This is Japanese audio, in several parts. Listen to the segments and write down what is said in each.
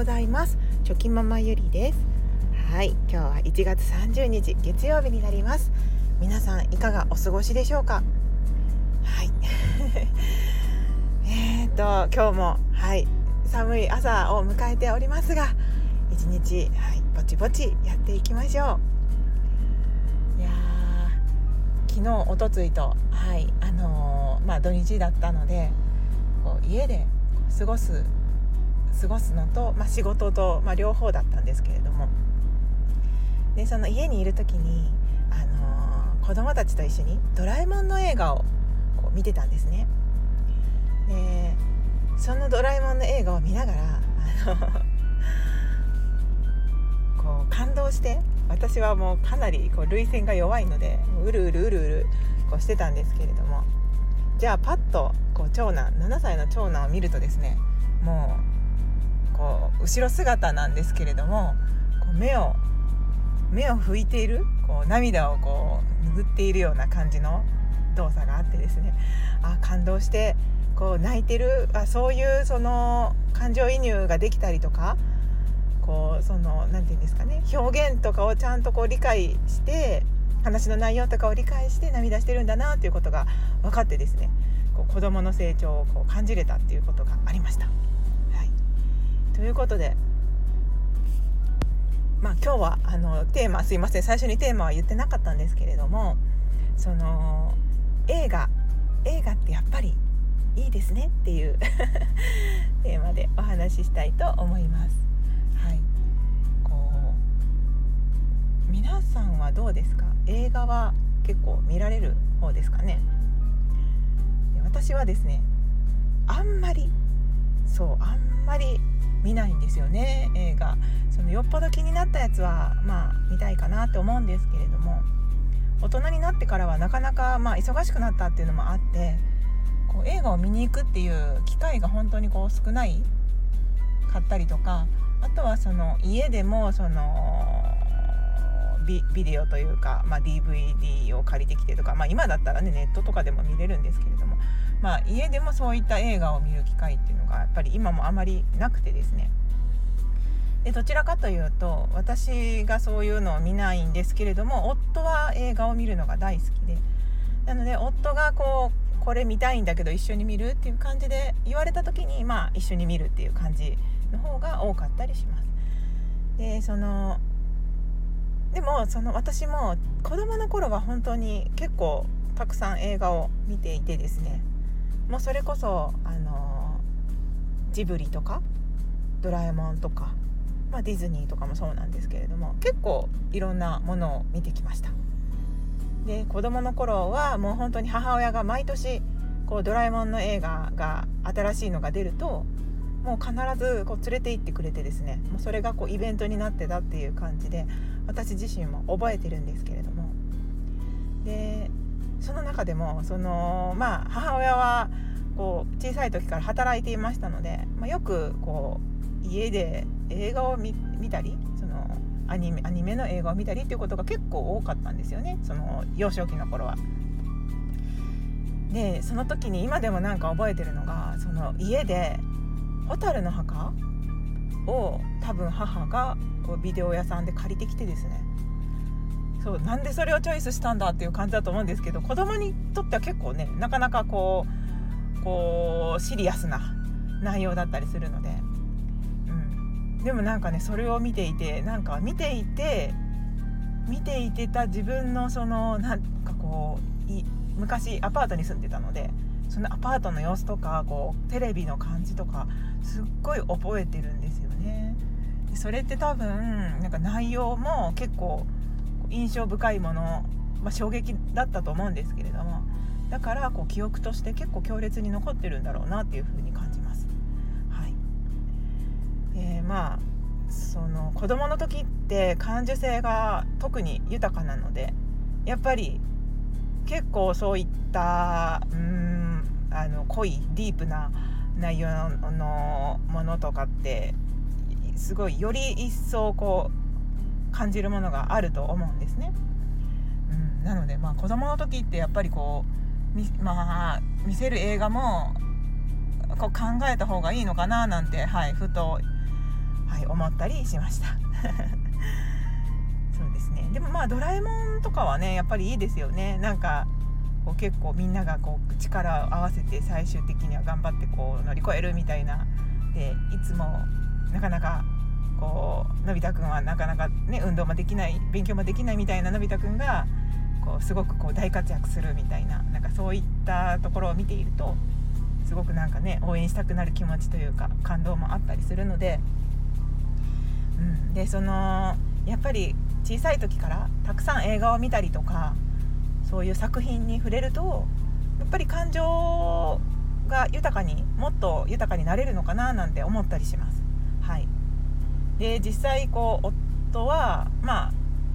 ございます。チョキママゆりです。はい今日は1月30日月曜日になります。皆さんいかがお過ごしでしょうか？はい。えっと今日もはい寒い朝を迎えておりますが一日はいぼちぼちやっていきましょう。いや昨日おとついとはいあのー、まあ土日だったのでこう家で過ごす過ごすのと、まあ、仕事と、まあ、両方だったんですけれどもでその家にいる時に、あのー、子供たちと一緒に「ドラえもん」の映画をこう見てたんですね。でその「ドラえもん」の映画を見ながらあの こう感動して私はもうかなりこう涙腺が弱いのでうるうるうるうるこうしてたんですけれどもじゃあパッとこう長男7歳の長男を見るとですねもうこう後ろ姿なんですけれどもこう目を目を拭いているこう涙をこう拭っているような感じの動作があってですねあ感動してこう泣いてるあそういうその感情移入ができたりとかこうその何て言うんですかね表現とかをちゃんとこう理解して話の内容とかを理解して涙してるんだなということが分かってですねこう子どもの成長をこう感じれたっていうことがありました。ということで。まあ今日はあのテーマすいません。最初にテーマは言ってなかったんですけれどもその映画映画ってやっぱりいいですねっていう テーマでお話ししたいと思います。はい、こう皆さんはどうですか？映画は結構見られる方ですかね？私はですねあんまりそうあんまり見ないんですよね映画。そのよっぽど気になったやつはまあ見たいかなって思うんですけれども。大人になってからはなかなかまあ忙しくなったっていうのもあってこう映画を見に行くっていう機会が本当にこう少ないかったりとかあとはその家でもそのビデオというか、まあ、DVD を借りてきてとか、まあ、今だったらねネットとかでも見れるんですけれどもまあ、家でもそういった映画を見る機会っていうのがやっぱり今もあまりなくてですねでどちらかというと私がそういうのを見ないんですけれども夫は映画を見るのが大好きでなので夫がこうこれ見たいんだけど一緒に見るっていう感じで言われた時にまあ一緒に見るっていう感じの方が多かったりします。でそのでもその私も子供の頃は本当に結構たくさん映画を見ていてですね。もうそれこそあのジブリとかドラえもんとか、まあ、ディズニーとかもそうなんですけれども結構いろんなものを見てきました。で子供の頃はもう本当に母親が毎年こうドラえもんの映画が新しいのが出るともう必ずこう連れて行ってくれてですねもうそれがこうイベントになってたっていう感じで私自身も覚えてるんですけれどもでその中でもそのまあ母親はこう小さい時から働いていましたので、まあ、よくこう家で映画を見たりそのアニメアニメの映画を見たりっていうことが結構多かったんですよねその幼少期の頃は。でその時に今でもなんか覚えてるのがその家で「蛍の墓」を多分母がこうビデオ屋さんで借りてきてですね。そうなんでそれをチョイスしたんだっていう感じだと思うんですけど子供にとっては結構ねなかなかこうこうシリアスな内容だったりするので、うん、でもなんかねそれを見ていてなんか見ていて見ていてた自分のそのなんかこうい昔アパートに住んでたのでそのアパートの様子とかこうテレビの感じとかすっごい覚えてるんですよね。それって多分なんか内容も結構印象深いもの、まあ、衝撃だったと思うんですけれどもだからこう記憶として結構強烈に残ってるんだろうなっていうふうに感じます。はい、えー、まあその子供の時って感受性が特に豊かなのでやっぱり結構そういったうんあの濃いディープな内容のものとかってすごいより一層こう感じるものがあると思うんですね。うん、なのでまあ子供の時ってやっぱりこうまあ見せる映画もこう考えた方がいいのかななんて、はい、ふとはい、思ったりしましたそうですね。でもまあ「ドラえもん」とかはねやっぱりいいですよね。なんかこう結構みんながこう力を合わせて最終的には頑張ってこう乗り越えるみたいな。でいつもなかなかこうのび太くんはなかなかね運動もできない勉強もできないみたいなのび太くんがこうすごくこう大活躍するみたいな。なんかそういったところを見ているとすごくなんかね応援したくなる気持ちというか感動もあったりするので、うん、でそのやっぱり小さい時からたくさん映画を見たりとかそういう作品に触れるとやっぱり感情が豊かにもっと豊かになれるのかななんて思ったりします。はい、で実際こう夫はまあ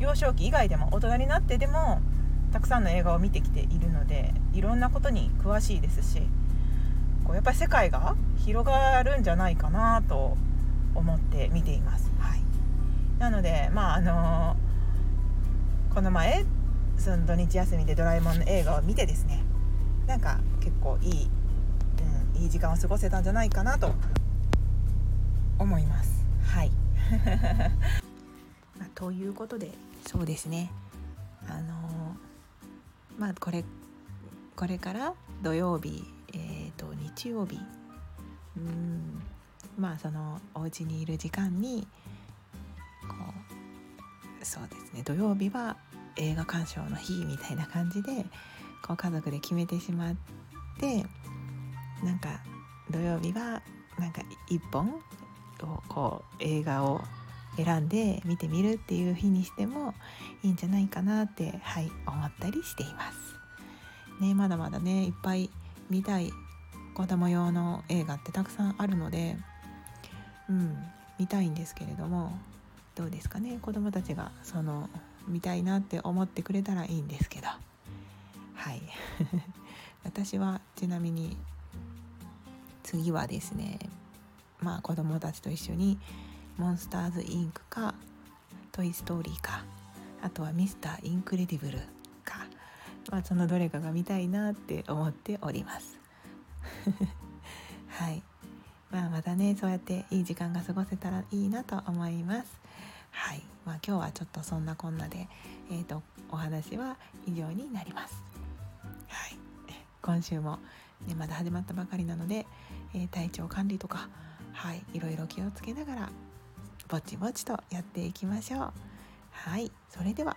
幼少期以外でも大人になってでもたくさんの映画を見てきているのでいろんなことに詳しいですしこうやっぱり世界が広がるんじゃないかなと思って見ています。はい、なのでまああのー、この前その土日休みで「ドラえもん」の映画を見てですねなんか結構いい、うん、いい時間を過ごせたんじゃないかなと思います。はい まあ、ということでそうですねあのまあこれこれから土曜日、えーと、日曜日うんまあそのお家にいる時間にそうですね土曜日は映画鑑賞の日みたいな感じでこう家族で決めてしまってなんか土曜日はなんか一本をこう映画を選んで見てみるっていう日にしてもいいんじゃないかなってはい思ったりしています。ねまだまだねいっぱい見たい子供用の映画ってたくさんあるのでうん見たいんですけれどもどうですかね。子供たちがその見たいなって思ってくれたらいいんですけど。はい。私はちなみに次はですねまあ子供たちと一緒にモンスターズインクかトイ・ストーリーかあとはミスター・インクレディブルか、まあ、そのどれかが見たいなって思っております。はい。まあまたねそうやっていい時間が過ごせたらいいなと思います。はい。まあ今日はちょっとそんなこんなでえーと、お話は以上になります。はい。今週も、ね、まだ始まったばかりなので、えー、体調管理とかはい。いろいろ気をつけながらぼちぼちとやっていきましょう。はい。それでは